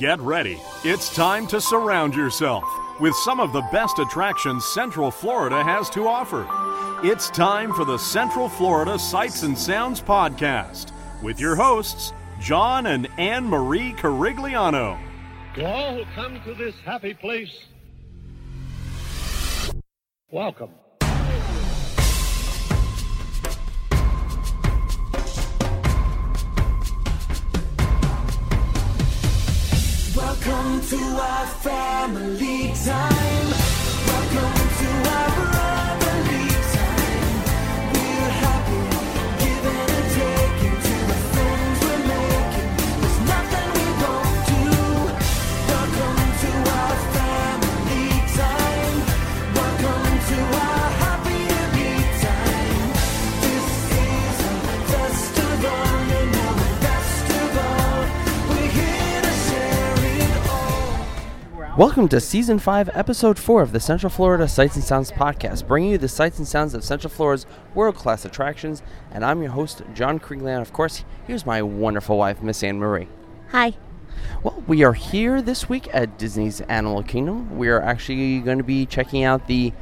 Get ready. It's time to surround yourself with some of the best attractions Central Florida has to offer. It's time for the Central Florida Sights and Sounds Podcast with your hosts, John and Anne Marie Carigliano. To all who come to this happy place, welcome. Welcome to our family time. Welcome Welcome to Season 5, Episode 4 of the Central Florida Sights and Sounds podcast, bringing you the sights and sounds of Central Florida's world class attractions. And I'm your host, John Carigliano. Of course, here's my wonderful wife, Miss Anne Marie. Hi. Well, we are here this week at Disney's Animal Kingdom. We are actually going to be checking out the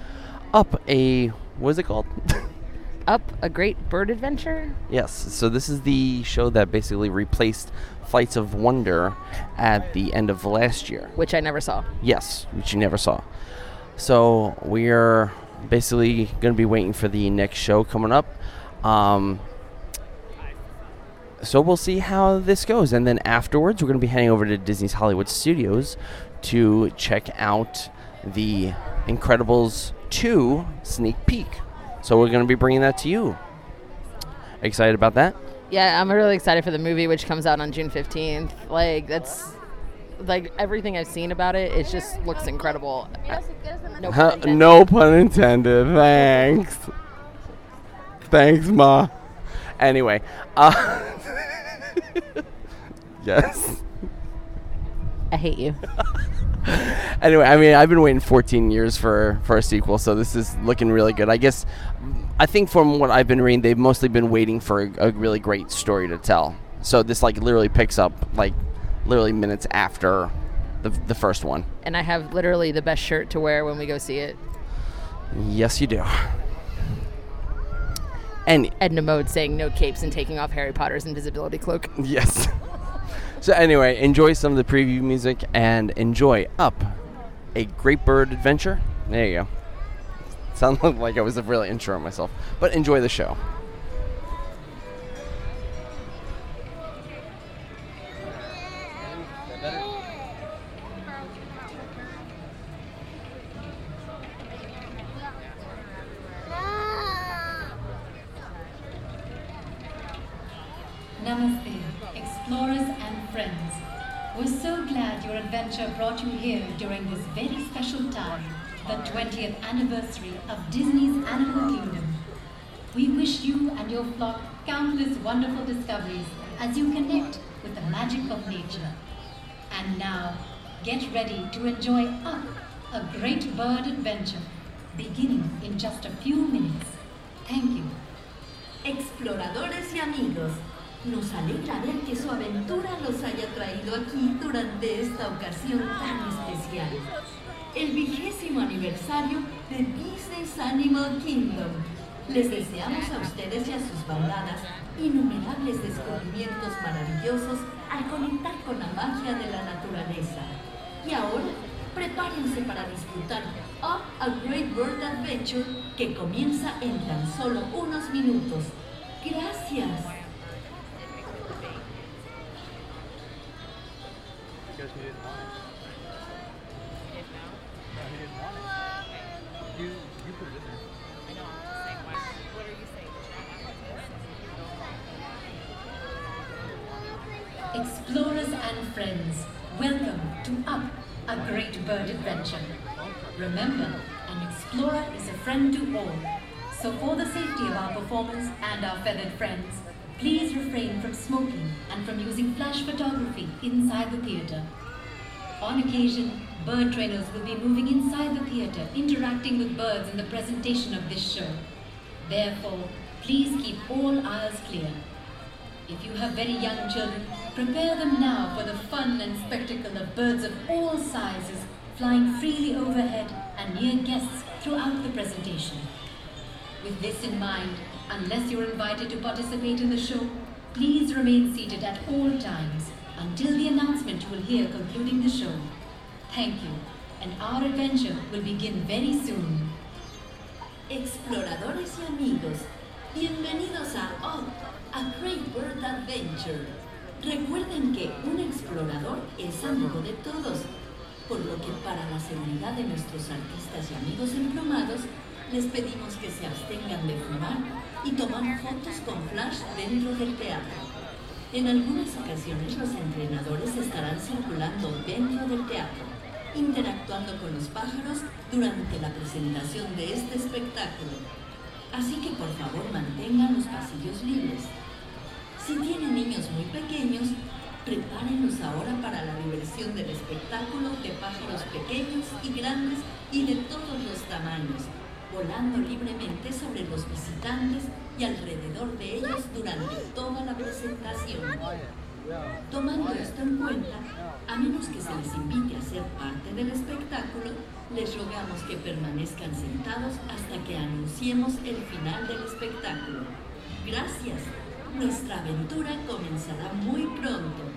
Up a. What is it called? Up a Great Bird Adventure? Yes, so this is the show that basically replaced Flights of Wonder at the end of last year. Which I never saw. Yes, which you never saw. So we're basically going to be waiting for the next show coming up. Um, so we'll see how this goes, and then afterwards we're going to be heading over to Disney's Hollywood Studios to check out the Incredibles 2 sneak peek. So we're going to be bringing that to you. Excited about that? Yeah, I'm really excited for the movie, which comes out on June 15th. Like, that's. Like, everything I've seen about it, it just looks incredible. No, pun intended. no pun intended. Thanks. Thanks, Ma. Anyway, uh, yes. I hate you. Anyway, I mean, I've been waiting 14 years for for a sequel, so this is looking really good. I guess, I think from what I've been reading, they've mostly been waiting for a, a really great story to tell. So this like literally picks up like literally minutes after the the first one. And I have literally the best shirt to wear when we go see it. Yes, you do. And Edna Mode saying no capes and taking off Harry Potter's invisibility cloak. Yes. so anyway, enjoy some of the preview music and enjoy Up, a Great Bird Adventure. There you go. Sounded like I was really introing myself, but enjoy the show. Namaste, explorers and friends. We're so glad your adventure brought you here during this very special time, the 20th anniversary of Disney's Animal Kingdom. We wish you and your flock countless wonderful discoveries as you connect with the magic of nature. And now, get ready to enjoy Up, a great bird adventure, beginning in just a few minutes. Thank you. Exploradores y amigos, nos alegra ver que su aventura los haya traído aquí durante esta ocasión tan especial. El vigésimo aniversario de Disney's Animal Kingdom. Les deseamos a ustedes y a sus bandadas innumerables descubrimientos maravillosos al conectar con la magia de la naturaleza. Y ahora, prepárense para disfrutar Up a Great Bird Adventure que comienza en tan solo unos minutos. Gracias. Friend to all. So for the safety of our performers and our feathered friends, please refrain from smoking and from using flash photography inside the theater. On occasion, bird trainers will be moving inside the theater, interacting with birds in the presentation of this show. Therefore, please keep all aisles clear. If you have very young children, prepare them now for the fun and spectacle of birds of all sizes flying freely overhead and near guests throughout the presentation. With this in mind, unless you're invited to participate in the show, please remain seated at all times until the announcement you will hear concluding the show. Thank you, and our adventure will begin very soon. Exploradores y amigos, bienvenidos a Up, a Great Bird Adventure. Recuerden que un explorador es amigo de todos, por lo que para la seguridad de nuestros artistas y amigos emplumados, les pedimos que se abstengan de fumar y tomar fotos con flash dentro del teatro. En algunas ocasiones los entrenadores estarán circulando dentro del teatro, interactuando con los pájaros durante la presentación de este espectáculo. Así que por favor mantengan los pasillos libres. Si tienen niños muy pequeños, prepárenlos ahora para la diversión del espectáculo de pájaros pequeños y grandes y de todos los tamaños, volando libremente sobre los visitantes y alrededor de ellos durante toda la presentación. Tomando esto en cuenta, a menos que se les invite a ser parte del espectáculo, les rogamos que permanezcan sentados hasta que anunciemos el final del espectáculo. Gracias. Nuestra aventura comenzará muy pronto.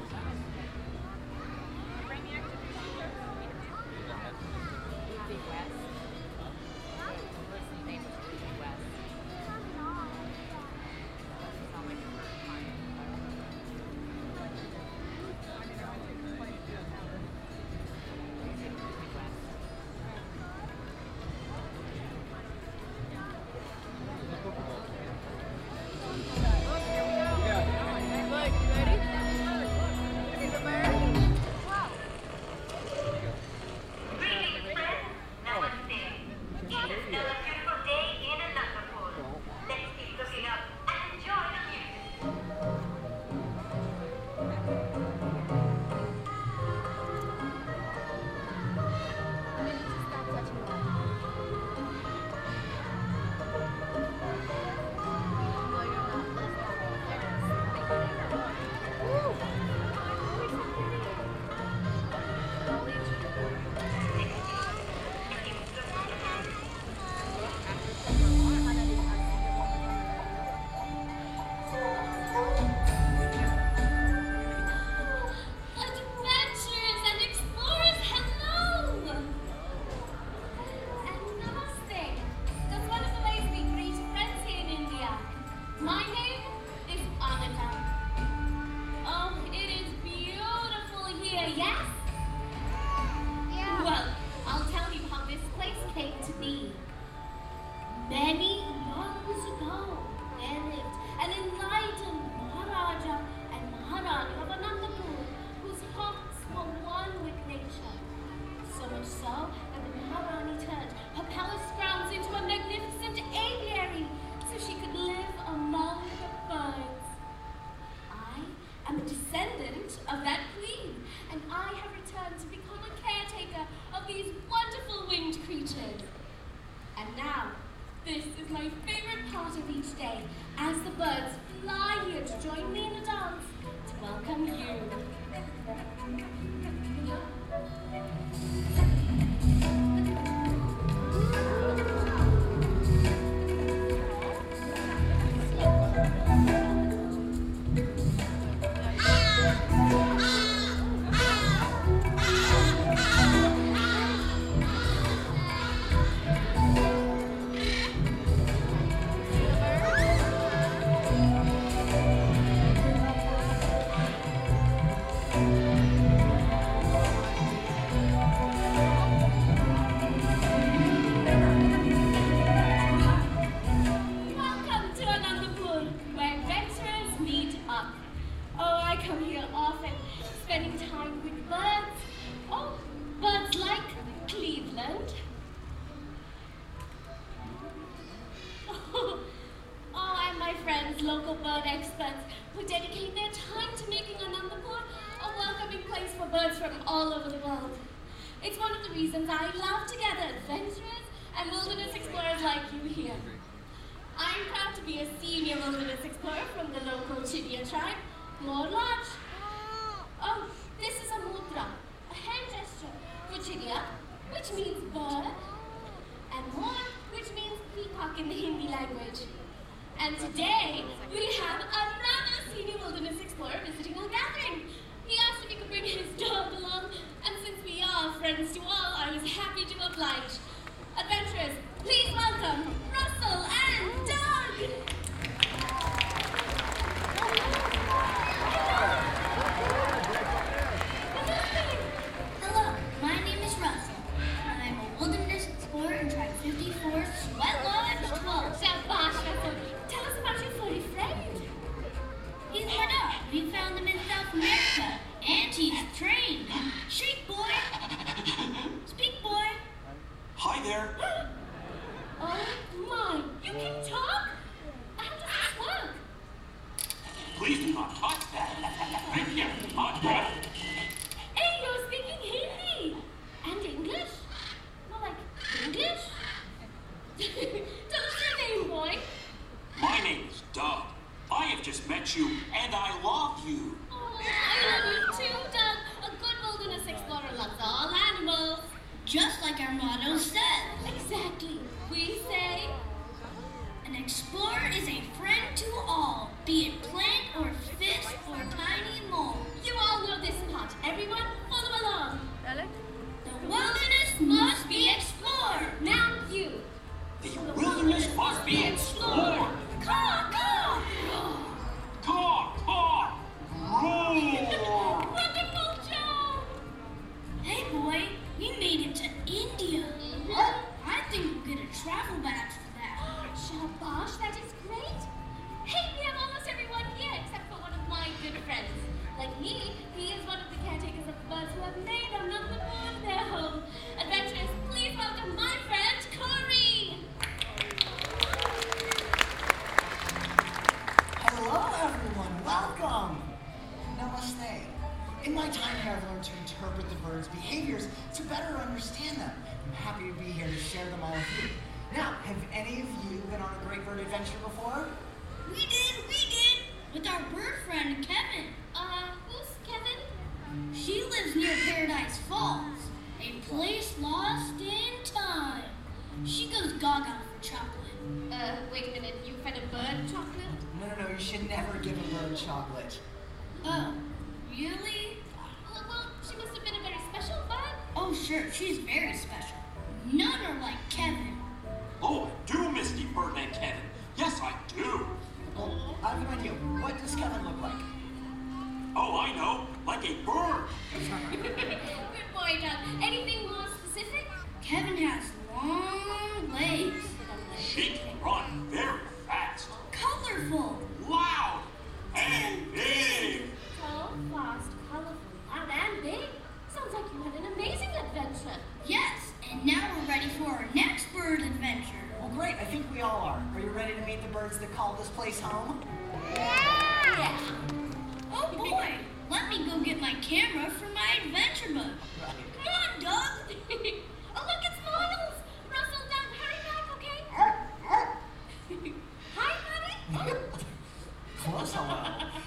Well, I have an idea. What does Kevin look like? Oh, I know. Like a bird. Good boy, Doug. Anything more specific? Kevin has long legs, She can run very camera for my adventure book. Right. Come on, Doug. oh, look, it's Miles. Russell, Doug, hurry back, okay? Hi, buddy. Close hello.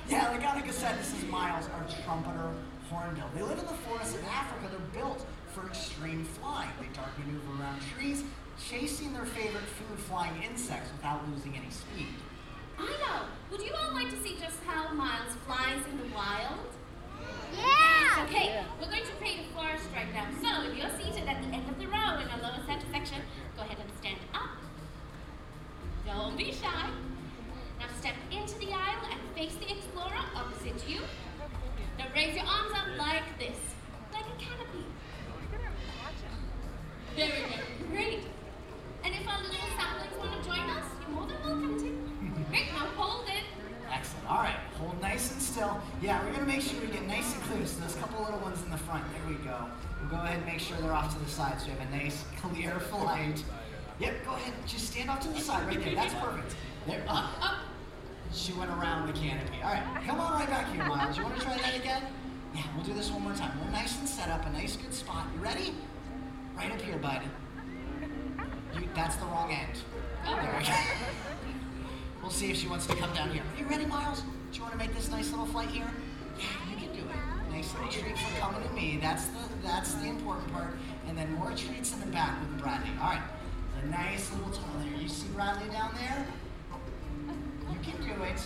Yeah, like Annika said, this is Miles, our trumpeter hornbill. They live in the forests of Africa. They're built for extreme flying. They dart maneuver around trees, chasing their favorite food, flying insects, without losing any speed. I know. Would you all like to see just how Miles flies in the wild? Yeah. Okay, we're going to a forest right now. So if you're seated at the end of the row in the lower section, go ahead and stand up. Don't be shy. Now step into the aisle and face the explorer opposite you. Now raise your arms up like this, like a canopy. Great. And if our little saplings want to join us, you're more than welcome to. Great, now hold it. Excellent. All right, hold nice and still. Yeah, we're gonna make sure we get nice and clear. So those couple little ones in the front. There we go. We'll go ahead and make sure they're off to the side so we have a nice, clear flight. Yep, go ahead. Just stand off to the side right there. That's perfect. There, up. She went around the canopy. All right, come on right back here, Miles. You want to try that again? Yeah, we'll do this one more time. We're nice and set up, a nice good spot. You ready? Right up here, bud. You, that's the wrong end. There we go. We'll see if she wants to come down here. Are you ready, Miles? Do you want to make this nice little flight here? Yeah, you can do it. Nice little treat for coming to me. That's the that's the important part. And then more treats in the back with Bradley. All right. A nice little tunnel there. You see Bradley down there? You can do it.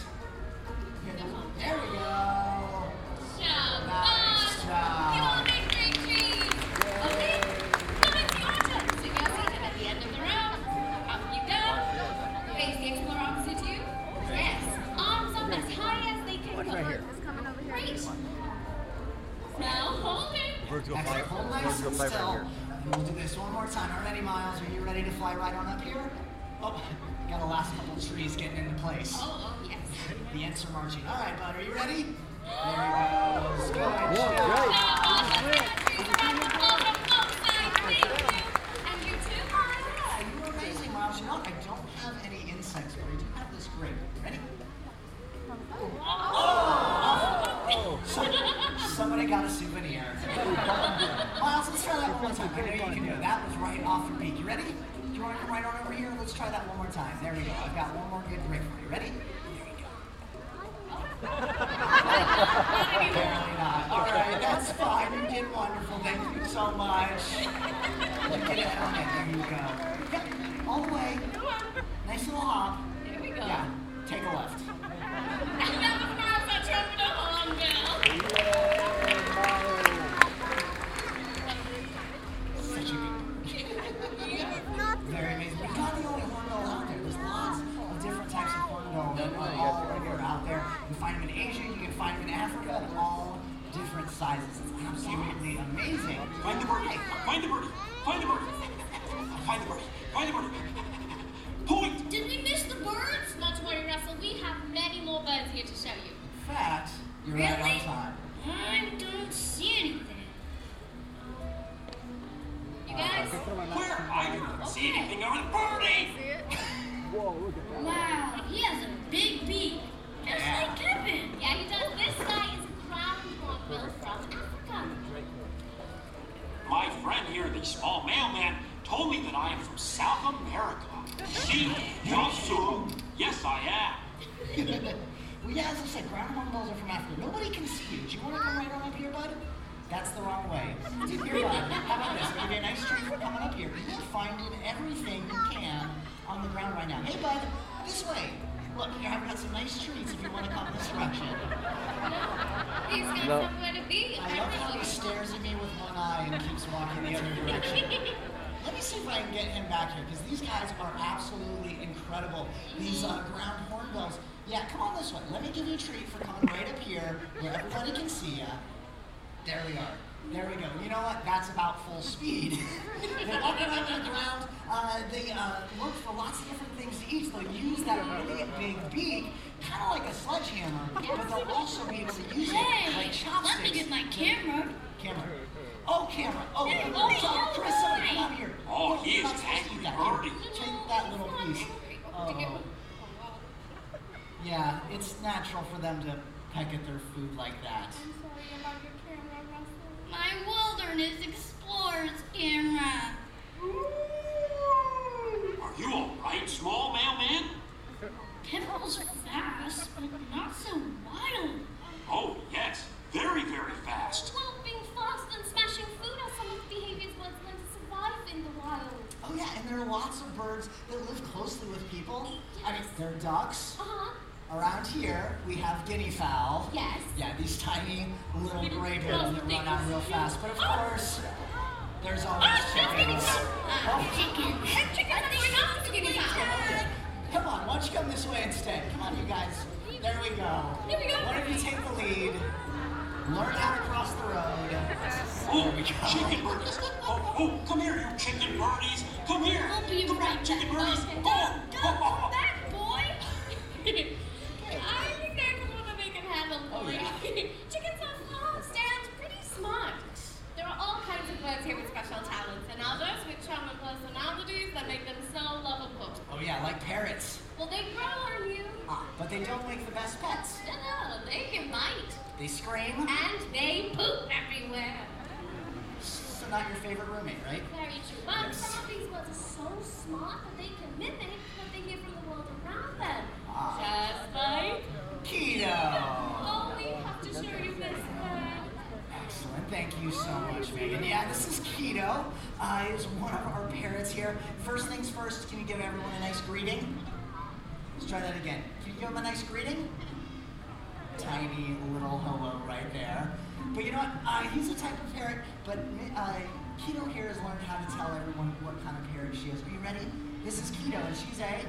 There we go. Nice job. Hold it. Virtual flight. Hold nice Virtual and flight still. right here. We'll do this one more time. All ready, Miles? Are you ready to fly right on up here? Oh, got a last couple of trees getting into place. Oh, oh, yes. The ants are marching. All right, bud. Are you ready? There he goes. Good Whoa, job. great. Find the birdie. Find the birdie. Their food like that. My wilderness explorer's camera. Are you all right, small mailman? Kevin was fast, but not so wild. Oh, yes. Very, very fast. Well, being fast and smashing food are some of the behaviors birds learn to survive in the wild. Oh yeah, and there are lots of birds that live closely with people. I mean, there are ducks. Uh-huh. Around here, we have guinea fowl. Yes. Yeah, these tiny little gray birds that run out real fast. But of course, there's always chickens. Uh, chicken. Chickens are the enough to guinea fowl. Come on, why don't you come this way instead? Come on, you guys. There we go. Here we go. One of you take the lead. Learn how to cross the road. Oh, we go. chicken birdies. Oh, oh, come here, you chicken birdies. Come here. I'll be Come right on, chicken back. birdies. Okay. Oh, Don't come back, boy. for Chickens are fast and pretty smart. There are all kinds of birds here with special talents and others with charming personalities that make them so lovable. Oh yeah, like parrots. Well, they grow on you. Ah, but they don't make the best pets. No, no, they can bite. They scream. And they poop everywhere. So not your favorite roommate, right? Very true. But some of these birds are so smart that they can mimic what they hear from the world around them. Just like Keto. Oh, we have to show you this. Excellent. Thank you so much, Megan. Yeah, this is Keto. Uh, is one of our parents here. First things first, can you give everyone a nice greeting? Let's try that again. Can you give them a nice greeting? Tiny little hello right there. But you know what? Uh, he's a type of parrot, but uh, Keto here has learned how to tell everyone what kind of parrot she is. Are you ready? This is Keto, and she's a.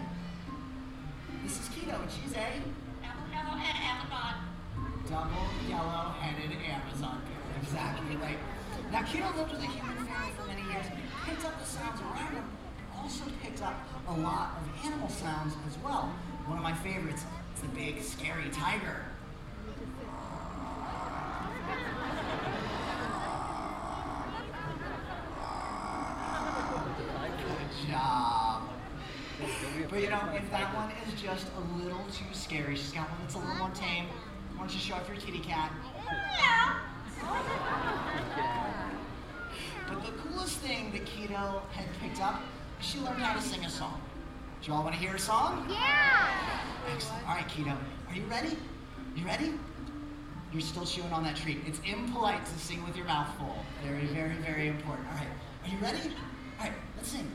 This is Keto, and she's a. Double yellow-headed Amazon. Exactly right. Now, Keto lived with a human family for many years, picked up the sounds around him, also picked up a lot of animal sounds as well. One of my favorites is the big, scary tiger. Good job. But you know, if that one is just a little too scary, she's got one that's a little more tame. Why don't you show off your kitty cat? But the coolest thing that Keto had picked up, is she learned how to sing a song. Do you all want to hear a song? Yeah. Excellent. All right, Keto, are you ready? You ready? You're still chewing on that treat. It's impolite to sing with your mouth full. Very, very, very important. All right, are you ready? All right, let's sing.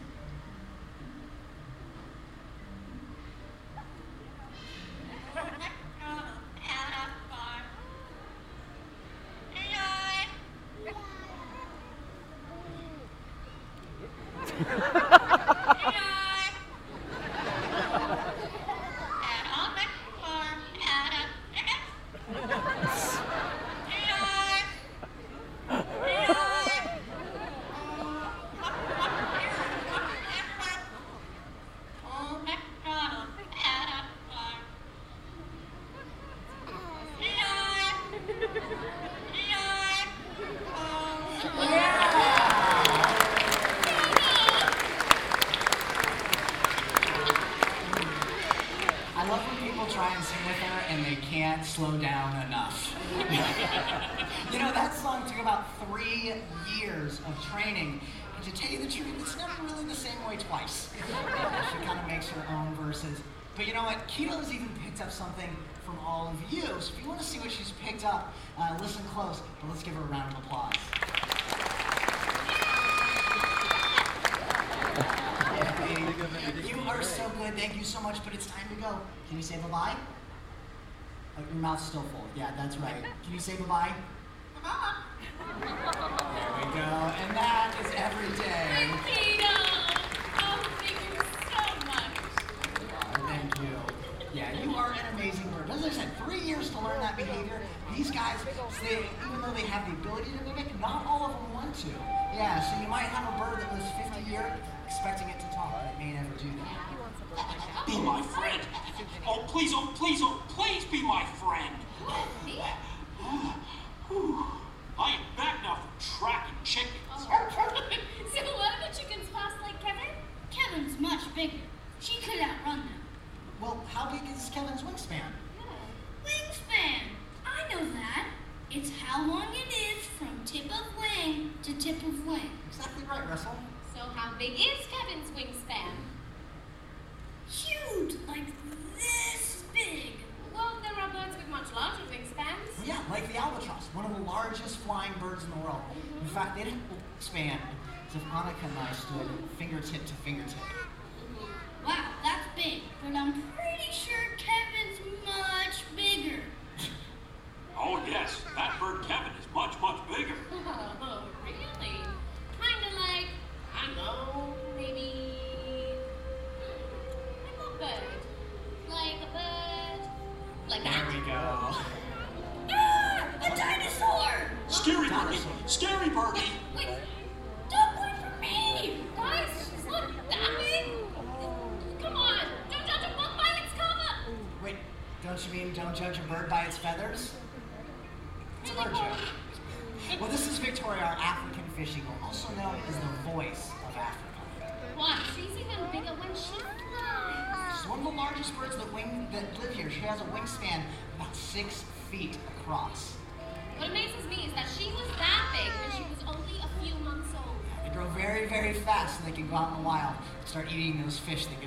I love when people try and sing with her and they can't slow down enough. you know, that song took about three years of training. And to tell you the truth, it's never really the same way twice. she kind of makes her own verses. But you know what? Keto has even picked up something from all of you. So if you want to see what she's picked up, uh, listen close. But let's give her a round of applause. You are so good. Thank you so much. But it's time to go. Can you say bye bye? Oh, your mouth's still full. Yeah, that's right. Can you say bye bye? There we go. And that is every day. Keto! Oh, thank you so much. Oh, Thank you. Yeah, you are an amazing bird. As I said, three years to learn that behavior. These guys, they, even though they have the ability to mimic, not all of them want to. Yeah, so you might have a bird that lives 50 years expecting it to talk, but it may never do that. Be my friend. Oh, please, oh, please, oh, please be my friend. Whew. I am back now from tracking chickens. Oh. so what are the chickens fast like Kevin? Kevin's much bigger. She could outrun them. Well, how big is Kevin's wingspan? Wingspan. I know that. It's how long it is from tip of wing to tip of wing. Exactly right, Russell. So how big is Kevin's wingspan? Huge, like this big. Well, there are birds with much larger wingspans. Oh, yeah, like the albatross, one of the largest flying birds in the world. In mm-hmm. fact, they didn't expand as if Annika and I stood fingertip to fingertip. Mm-hmm. Wow, that's big. But I'm pretty sure Kevin's much bigger. Oh, yes, that bird Kevin is much, fish that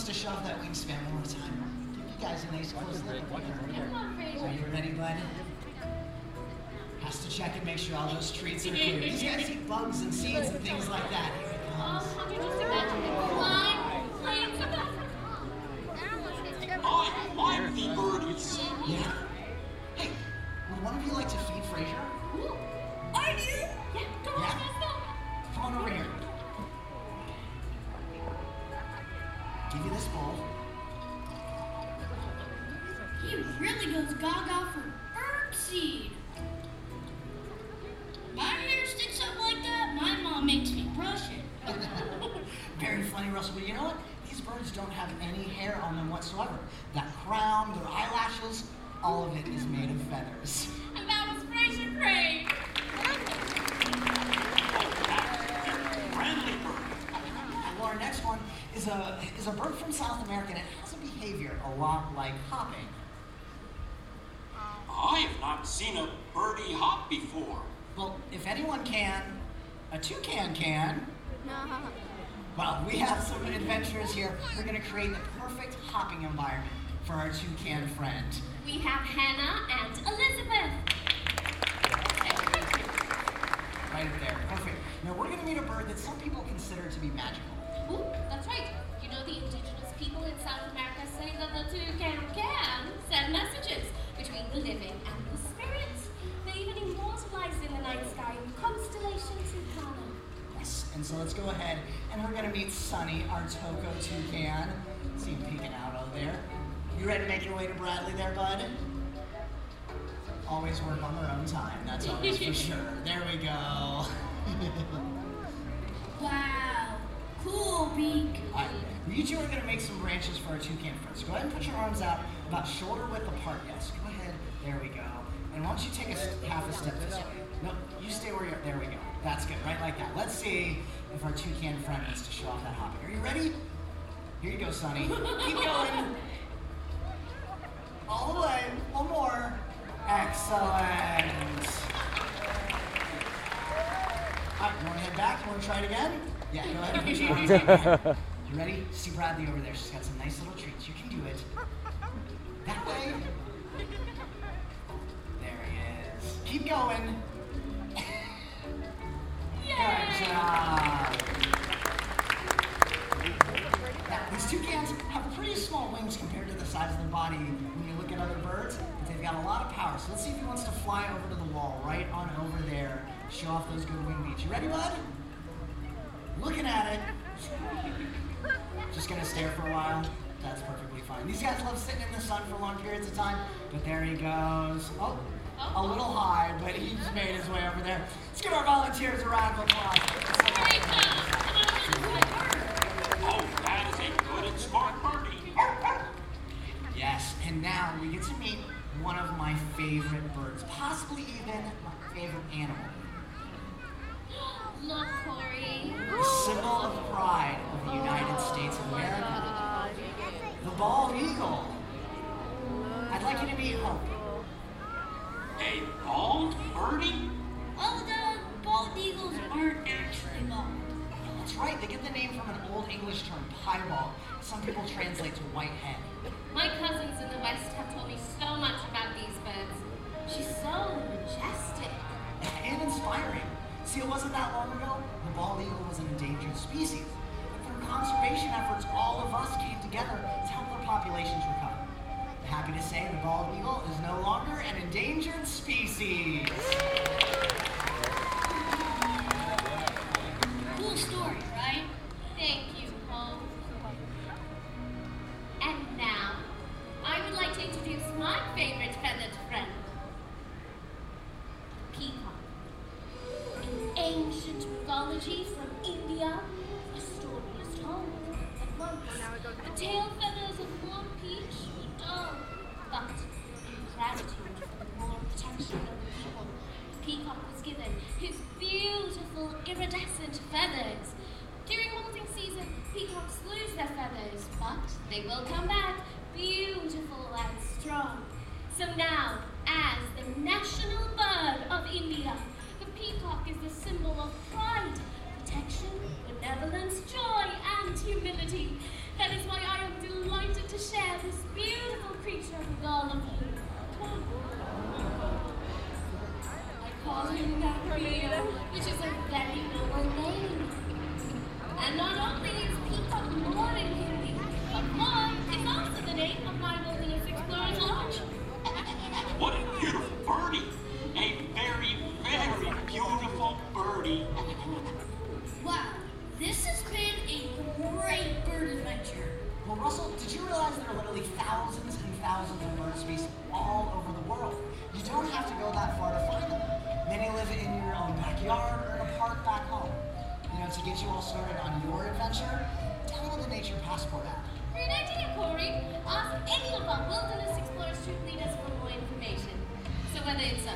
wants to shove that wingspan one more time. Give you guys a nice close look. Come on, Fraser. Are you ready, bud? Has to check and make sure all those treats are clear. These guys eat bugs and seeds and things like that. Here it comes. We have Hannah and Elizabeth. Right there. Perfect. Now, we're going to meet a bird that some people consider to be magical. Ooh, that's right. You know the indigenous people in South America say that the toucan can send messages between the living and the spirits. They even immortalize in the night sky in constellation Tucana. Yes. And so let's go ahead and we're going to meet Sunny, our Toco toucan. See him peeking out over there. You ready to make your way to Bradley there, bud? Always work on their own time. That's always for sure. There we go. Wow, cool beak. All right, you two are going to make some branches for our toucan friends. Go ahead and put your arms out about shoulder width apart. Yes, go ahead. There we go. And why don't you take a s- half a step this way? No, you stay where you're. There we go. That's good. Right like that. Let's see if our toucan friend wants to show off that hopping. Are you ready? Here you go, Sonny. Keep going. All the way. One more. Excellent. All right, you want to head back? You want to try it again? Yeah, go ahead and put your arms out. You ready? See Bradley over there. She's got some nice little treats. You can do it. That way. There he is. Keep going. Good job. Now, these toucans have pretty small wings compared to the size of their body when you look at other birds, but they've got a lot of power. So let's see if he wants to fly over to the wall right on over there. Show off those good wing beats. You ready, bud? Looking at it. Just gonna stare for a while. That's perfectly fine. These guys love sitting in the sun for long periods of time, but there he goes. Oh, a little high, but he's made his way over there. Let's give our volunteers a round of applause. Oh, that is a good and smart birdie. Yes, and now we get to meet one of my favorite birds, possibly even my favorite animal. Look, Corey. The symbol of pride of the United oh States of America. The bald eagle. I'd like you to meet Hope. A bald birdie? Oh, the bald eagles aren't actually bald. That's right, they get the name from an old English term, piebald. Some people translate to white head. easy. started on your adventure, download the Nature Passport app. Great idea, Corey. Ask any of our wilderness explorers to lead us for more information. So whether it's a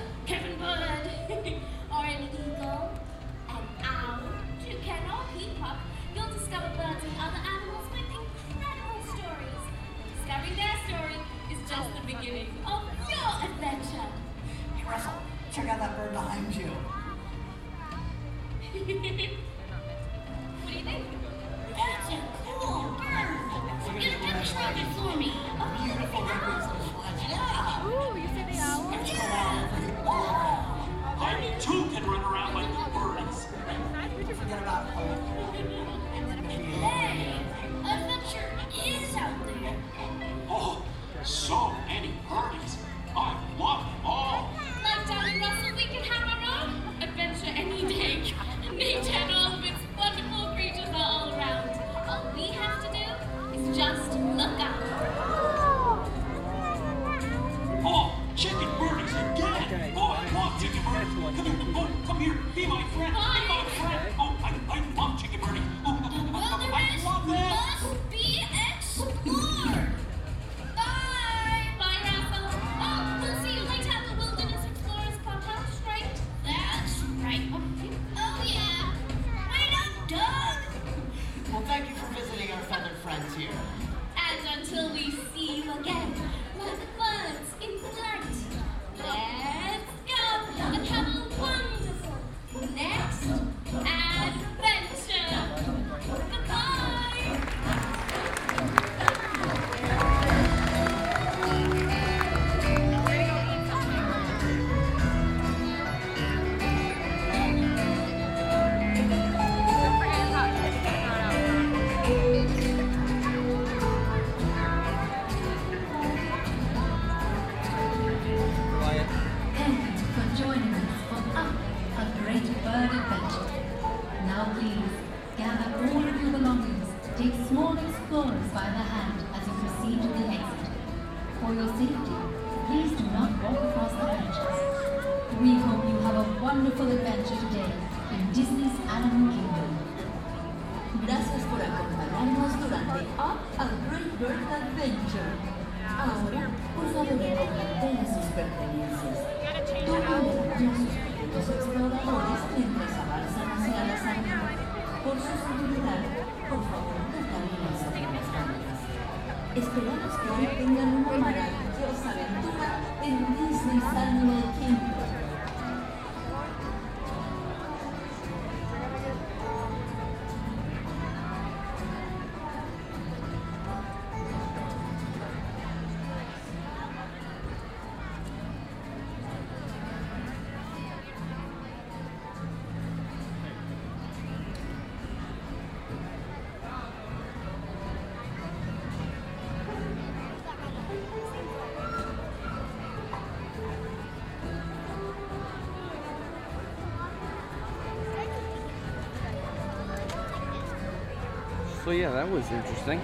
So yeah, that was interesting.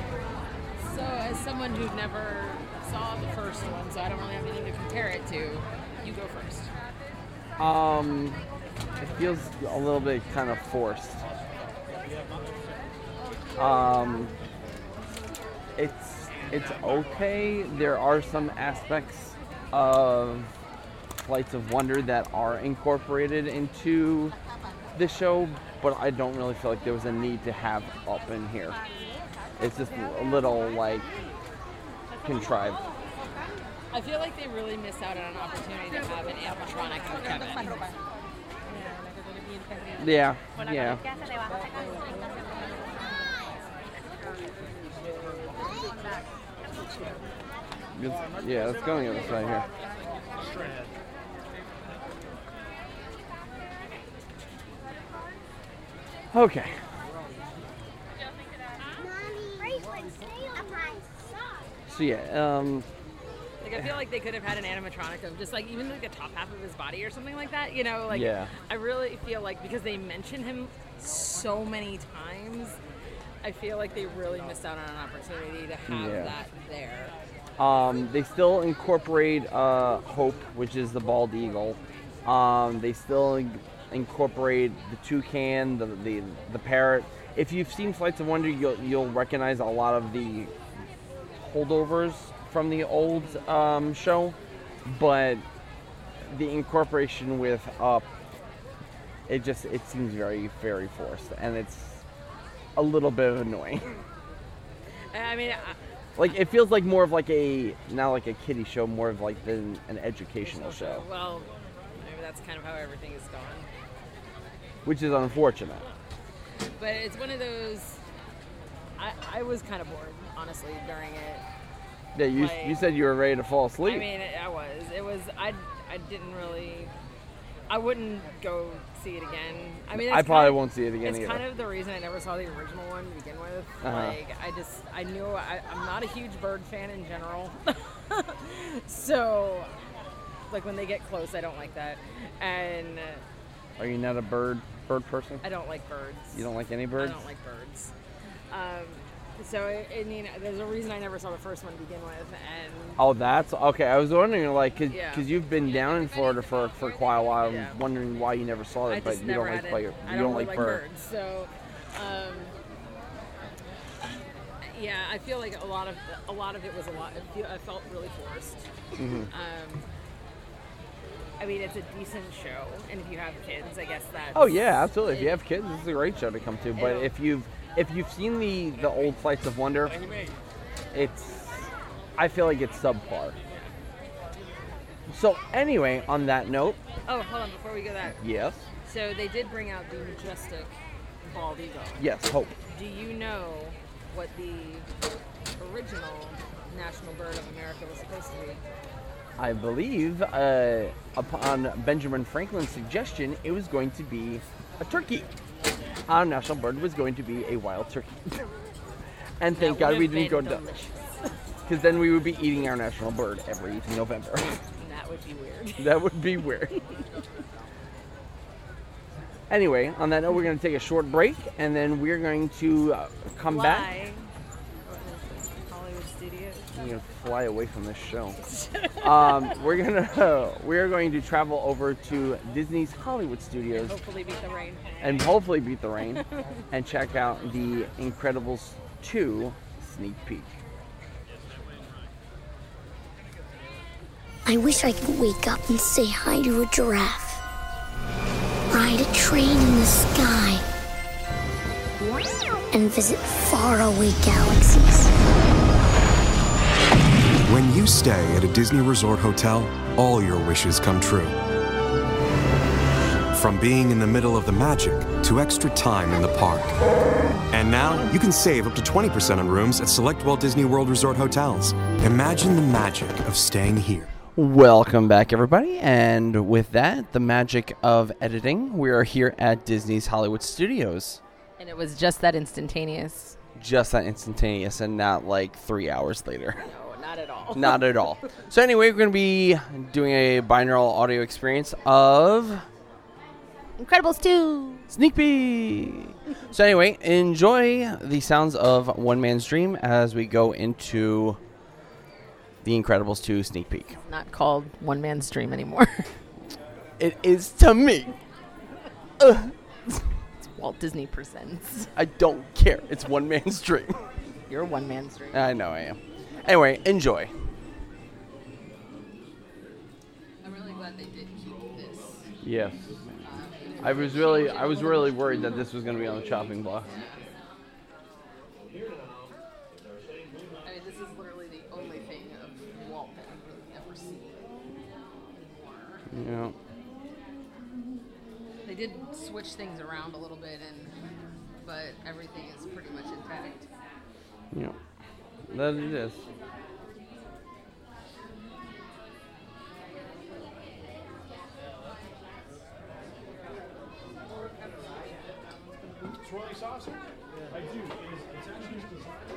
So, as someone who never saw the first one, so I don't really have anything to compare it to, you go first. Um, it feels a little bit kind of forced. Um, it's it's okay. There are some aspects of Flights of Wonder that are incorporated into the show, but I don't really feel like there was a need to have up in here. It's just a little like contrived. I feel like they really miss out on an opportunity to have an animatronic for Kevin. Yeah, yeah. It's- yeah, let's go on the other side here. Okay. So yeah, um, Like I feel like they could have had an animatronic of just like even like the top half of his body or something like that. You know, like Yeah. I really feel like because they mention him so many times, I feel like they really missed out on an opportunity to have Yeah. that there. Um, they still incorporate uh, Hope, which is the bald eagle. Um, they still incorporate the toucan, the, the the parrot. If you've seen Flights of Wonder, you'll you'll recognize a lot of the holdovers from the old um, show, but the incorporation with Up, it just it seems very very forced, and it's a little bit annoying. I mean, I, Like it feels like more of like a not like a kiddie show, more of like than an educational show, well, that's kind of how everything is gone. which is unfortunate. But it's one of those. I, I was kind of bored, honestly, during it. Yeah, you Like- you said you were ready to fall asleep. I mean, I was. It was. I. I didn't really. I wouldn't go see it again. I mean, I probably of- won't see it again It's either. kind of the reason I never saw the original one to begin with. Uh-huh. Like, I just, I knew I, I'm not a huge bird fan in general. so, like when they get close, I don't like that, and Are you not a bird bird person? I don't like birds. You don't like any birds? I don't like birds. Um, so I, I mean, there's a reason I never saw the first one to begin with, and Oh, that's okay. I was wondering, like, cause, Yeah. you've been down in Florida for, for quite a while. Yeah. I'm wondering why you never saw it, but you don't like player, I you don't don't really like like birds. So, um, yeah, I feel like a lot of a lot of it was a lot. I felt really forced. Mhm. Um, I mean, it's a decent show, and if you have kids, I guess that. Oh yeah, absolutely. If you have kids, this is a great show to come to. But if you've if you've seen the the old Flights of Wonder, it's I feel like it's subpar. So anyway, on that note, Oh, hold on, before we go that. yes, So they did bring out the majestic bald eagle. yes, hope. Do you know what the original national bird of America was supposed to be? I believe uh, upon Benjamin Franklin's suggestion, it was going to be a turkey. Our national bird was going to be a wild turkey. and thank God we didn't go Dutch. Because then we would be eating our national bird every November. That would be weird. that would be weird. anyway, on that note, we're going to take a short break and then we're going to uh, come back. Hollywood Studios. I'm gonna fly away from this show. um, we're gonna we're going to travel over to Disney's Hollywood Studios Hopefully beat the rain. and hopefully beat the rain and check out the Incredibles 2 sneak peek. I wish I could wake up and say hi to a giraffe. Ride a train in the sky. And visit faraway galaxies. When you stay at a Disney Resort hotel, all your wishes come true. From being in the middle of the magic to extra time in the park. And now you can save up to 20% on rooms at select Walt Disney World Resort hotels. Imagine the magic of staying here. Welcome back, everybody. And with that, the magic of editing, we are here at Disney's Hollywood Studios. And it was just that instantaneous. Just that instantaneous and not like three hours later. No, not at all. not at all. So, anyway, we're going to be doing a binaural audio experience of Incredibles 2. Sneak peek. so anyway, enjoy the sounds of One Man's Dream as we go into the Incredibles 2 sneak peek. Not called One Man's Dream anymore. It is to me. Ugh. it's Walt Disney Presents. I don't care. It's One Man's Dream. You're One Man's Dream. I know I am. Anyway, enjoy. I'm really glad they did keep this. Yes. I was really I was really worried that this was going to be on the chopping block. I mean, this is literally the only thing of Walt that we've really ever seen. Yeah. They did switch things around a little bit, and but everything is pretty much intact. Yeah. That it is. Troy sausage? I do. It's, it's actually designed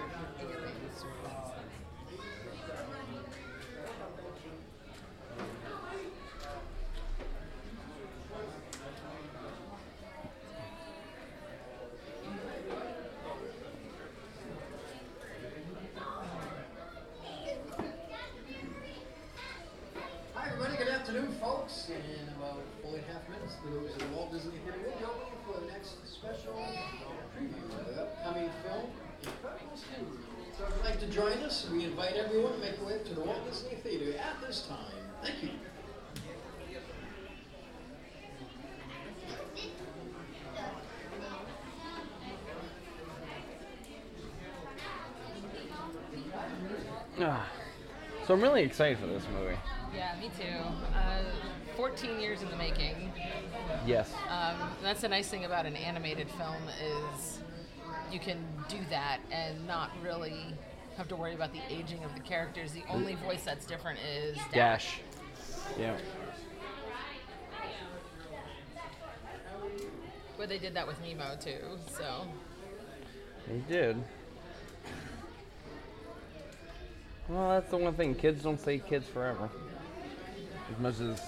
Hi, everybody. Good afternoon, folks. In about four and a half minutes, the movies at the Walt Disney Theater will be opening for the next special preview of the upcoming film, Incredibles 2. So if you'd like to join us, we invite everyone to make their way to the Walt Disney Theater at this time. Thank you. Ah. So I'm really excited for this movie. Yeah, me too. Uh, 14 years in the making. Yes. Um, that's the nice thing about an animated film is you can do that and not really have to worry about the aging of the characters. The only voice that's different is Dash. Yeah. But they did that with Nemo too, so They did. Well, that's the one thing. Kids don't stay kids forever. As much as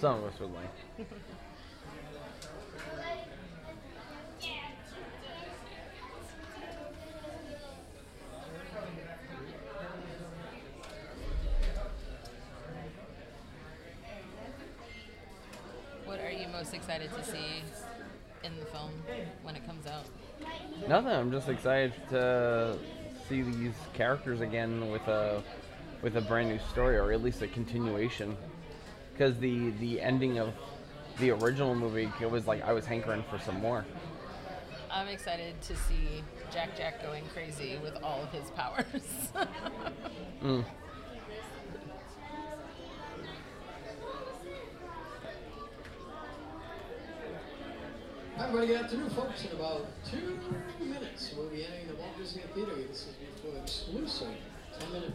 some of us would like. what are you most excited to see in the film when it comes out? Nothing. I'm just excited to see these characters again with a with a brand new story, or at least a continuation. Because the the ending of the original movie, it was like I was hankering for some more. I'm excited to see Jack Jack going crazy with all of his powers. Mm. Hi, everybody. Good afternoon, folks. In about two minutes, we'll be entering the Walt Disney Theater. This is for exclusive 10-minute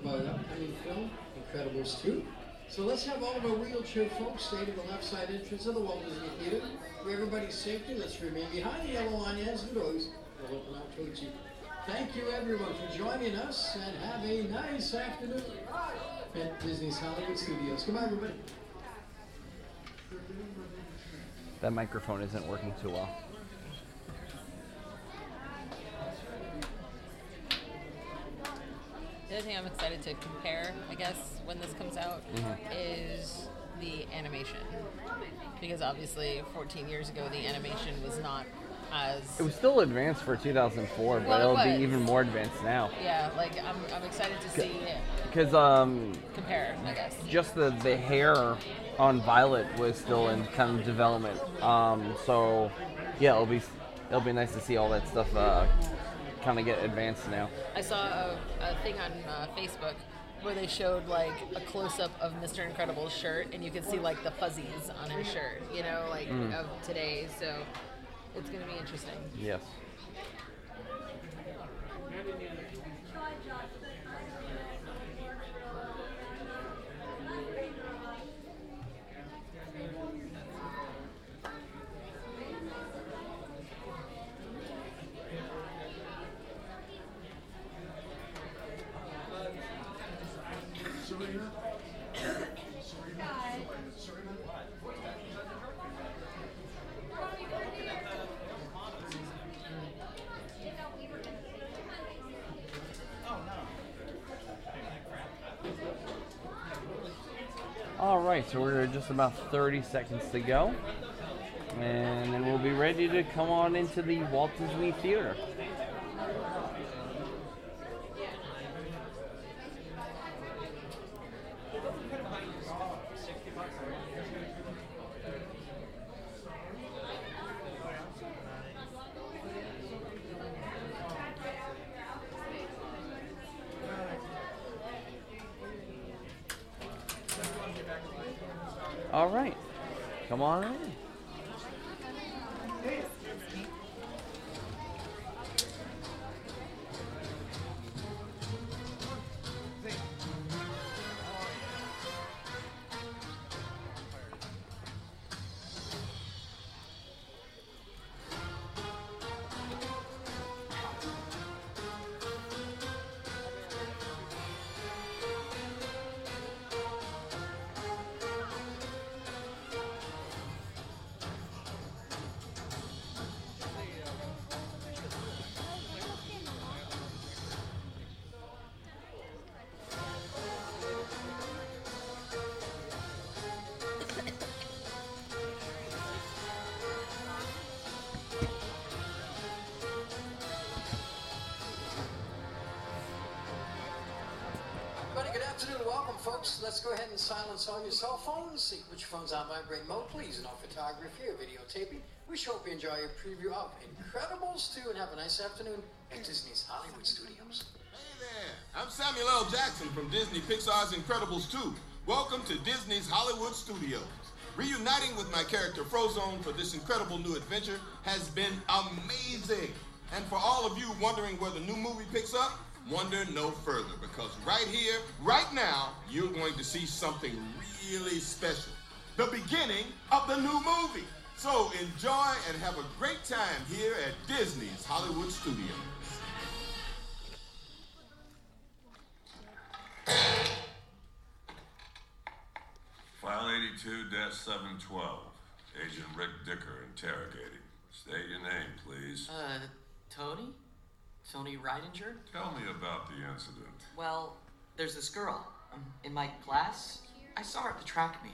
about uh, upcoming film, Incredibles 2. So let's have all of our wheelchair folks stay to the left side entrance of the Walt Disney Theater. For everybody's safety, let's remain behind the yellow line as the doors will open out towards you. Thank you, everyone, for joining us, and have a nice afternoon at Disney's Hollywood Studios. Goodbye everybody. That microphone isn't working too well. The other thing I'm excited to compare, I guess, when this comes out, Mhm. is the animation. Because obviously, 14 years ago, the animation was not as. It was still advanced for 2004, but Well, it it'll be even more advanced now. Yeah, like I'm, I'm excited to see it Because um, compare, I guess. just the, the hair on Violet was still in kind of development. Um, so yeah, it'll be it'll be nice to see all that stuff uh, kind of get advanced now. I saw a, a thing on uh, Facebook where they showed like a close up of Mr. Incredible's shirt, and you could see like the fuzzies on his shirt, you know, like Mm. of today. So it's going to be interesting. Yes. Just about 30 seconds to go. And then we'll be ready to come on into the Walt Disney Theater. All right, come on in. Folks. Let's go ahead and silence all your cell phones. See, your phones on vibrate mode, please. No photography or videotaping. We sure hope you enjoy your preview of Incredibles 2 and have a nice afternoon at Disney's Hollywood Studios. Hey there, I'm Samuel L. Jackson from Disney Pixar's Incredibles 2. Welcome to Disney's Hollywood Studios. Reuniting with my character Frozone for this incredible new adventure has been amazing. And for all of you wondering where the new movie picks up, wonder no further because right here, right now, you're going to see something really special. The beginning of the new movie. So enjoy and have a great time here at Disney's Hollywood Studios. File 82-712. Agent Rick Dicker interrogating. State your name, please. Uh, Tony? Tony Rydinger? Tell me about the incident. Well, there's this girl um, in my class. I saw her at the track meet.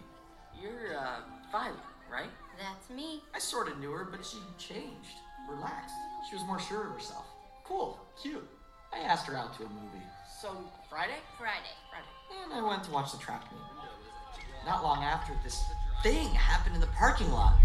You're, uh, Violet, right? That's me. I sort of knew her, but she changed. Relaxed. She was more sure of herself. Cool. Cute. I asked her out to a movie. So, Friday? Friday. Friday. And I went to watch the track meet. Not long after, this thing happened in the parking lot.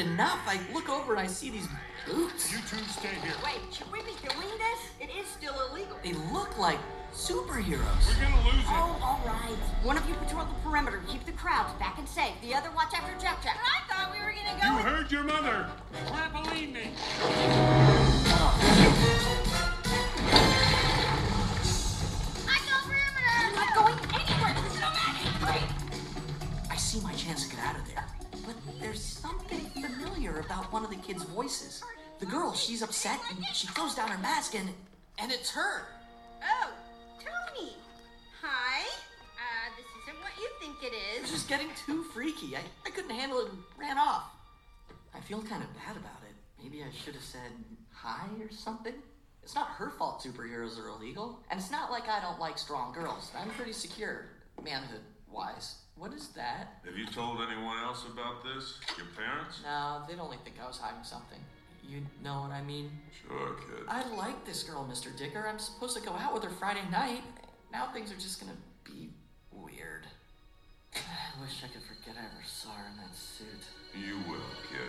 Enough, I look over and I see these boots. You two stay here. Wait, should we be doing this? It is still illegal. They look like superheroes. We're gonna lose it. Oh, all right. One of you patrol the perimeter, keep the crowds back and safe. The other watch after Jack Jack. I thought we were gonna go. You heard your mother. Trampoline me. I go perimeter. I'm not going anywhere. This is a. I see my chance to get out of there. But there's something familiar about one of the kids' voices. The girl, she's upset and she throws down her mask and and it's her. Oh, Tony. Hi. Uh, this isn't what you think it is. It was is. just getting too freaky. I, I couldn't handle it and ran off. I feel kind of bad about it. Maybe I should have said hi or something. It's not her fault superheroes are illegal. And it's not like I don't like strong girls. I'm pretty secure, manhood wise. What is that? Have you told anyone else about this? Your parents? No, they'd only think I was hiding something. You know what I mean? Sure, kid. I like this girl, Mr. Dicker. I'm supposed to go out with her Friday night. Now things are just gonna be weird. I wish I could forget I ever saw her in that suit. You will, kid.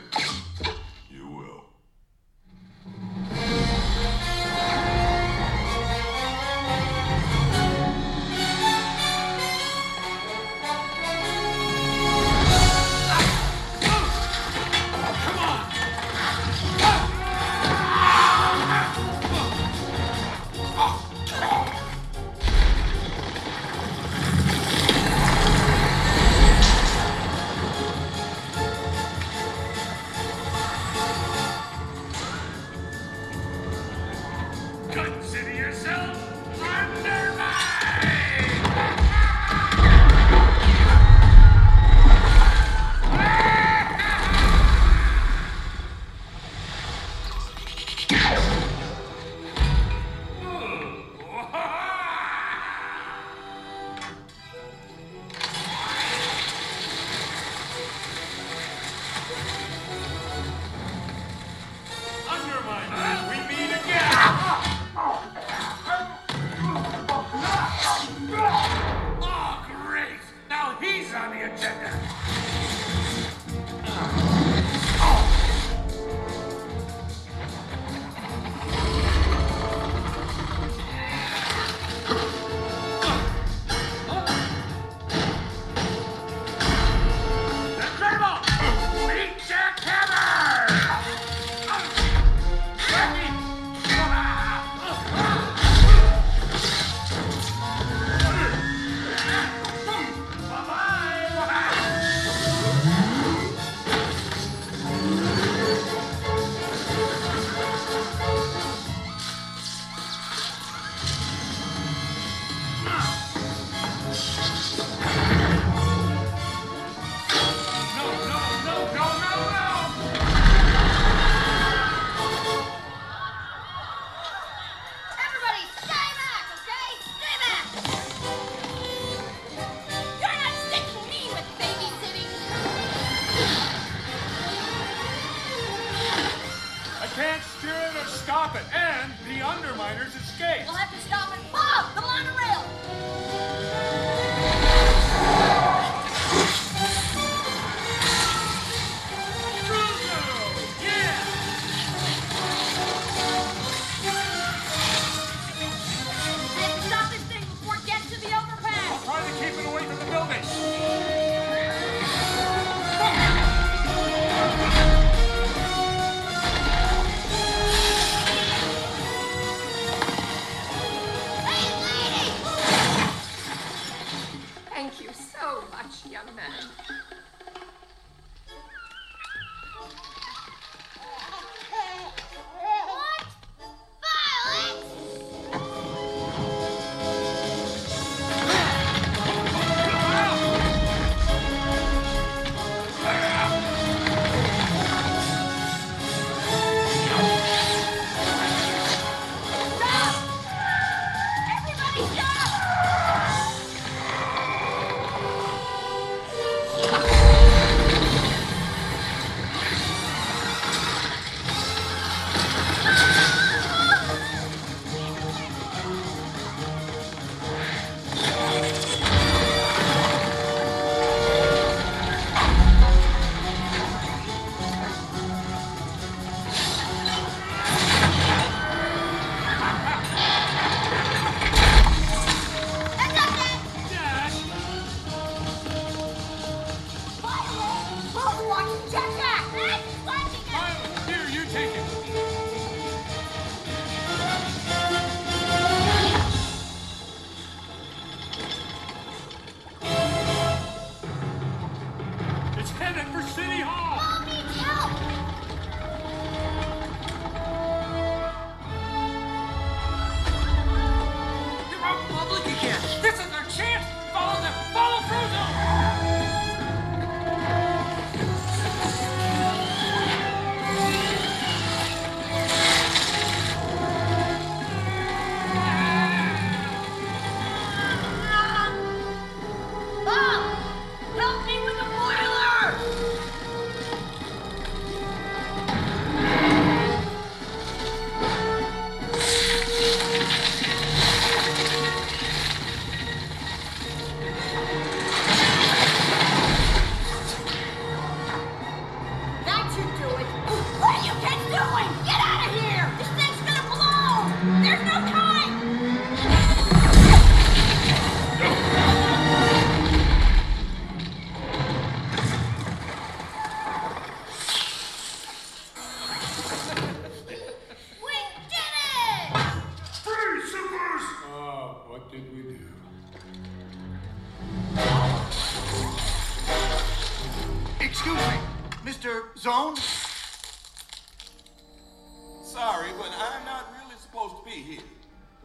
Sorry, but I'm not really supposed to be here.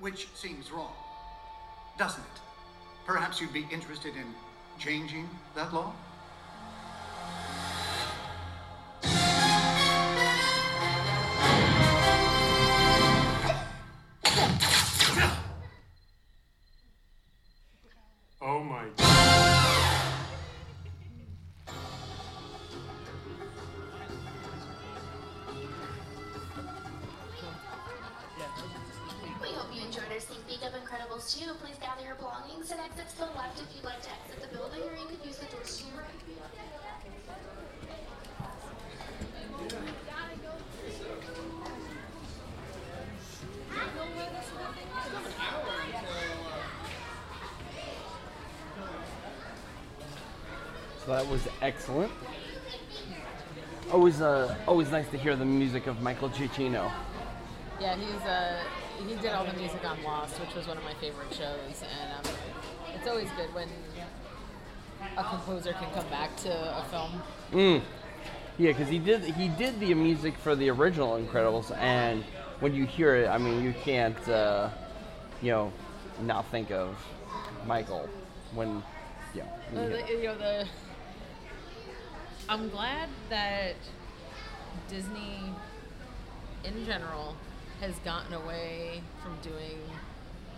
Which seems wrong, doesn't it? Perhaps you'd be interested in changing that law? Excellent. Always, uh, always nice to hear the music of Michael Giacchino. Yeah, he's uh, he did all the music on Lost, which was one of my favorite shows, and um, it's always good when a composer can come back to a film. Mm. Yeah, because he did he did the music for the original Incredibles, and when you hear it, I mean, you can't, uh, you know, not think of Michael when, yeah. Uh, you the, hear- you know the. I'm glad that Disney, in general, has gotten away from doing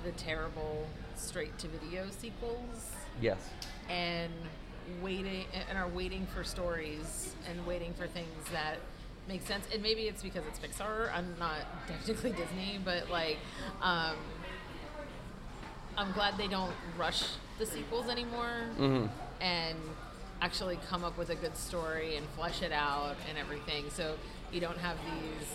the terrible straight-to-video sequels Yes. and waiting and are waiting for stories and waiting for things that make sense. And maybe it's because it's Pixar. I'm not technically Disney, but like, um, I'm glad they don't rush the sequels anymore Mhm. and actually come up with a good story and flesh it out and everything. So you don't have these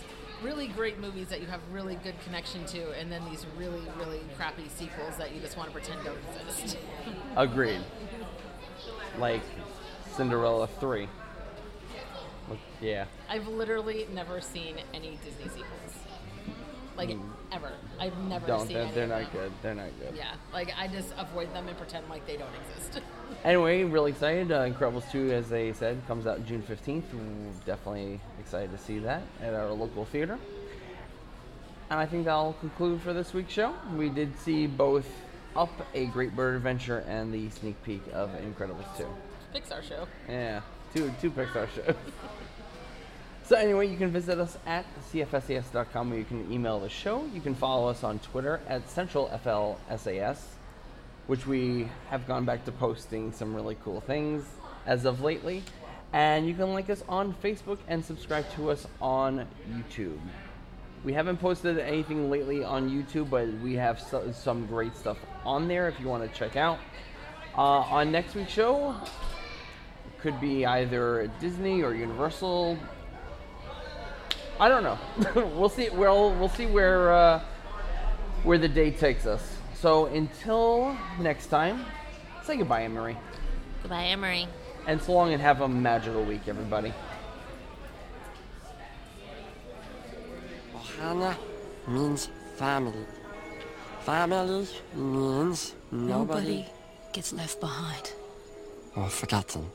really great movies that you have really good connection to, and then these really, really crappy sequels that you just want to pretend don't exist. Agreed. Like Cinderella 3. Yeah. I've literally never seen any Disney sequels. Like Mm. ever. I've never Don't. seen They're, they're not good. They're not good. Yeah, like I just avoid them and pretend like they don't exist. Anyway, really excited. Uh, Incredibles 2, as they said, comes out June 15th. We're definitely excited to see that at our local theater. And I think that'll conclude for this week's show. We did see both Up, A Great Bird Adventure, and the sneak peek of Incredibles 2. Pixar show. Yeah, two two Pixar shows. so anyway, you can visit us at cfsas.com where you can email the show. You can follow us on Twitter at centralflsas, which we have gone back to posting some really cool things as of lately. And you can like us on Facebook and subscribe to us on YouTube. We haven't posted anything lately on YouTube, but we have so, some great stuff on there if you want to check out. Uh, on next week's show, could be either Disney or Universal. I don't know. we'll see. We'll we'll see where uh, where the day takes us. So until next time, say goodbye, Emery, Goodbye, Emery. and so long, and have a magical week, everybody. Ohana means family. Family means nobody Nobody gets left behind. or forgotten.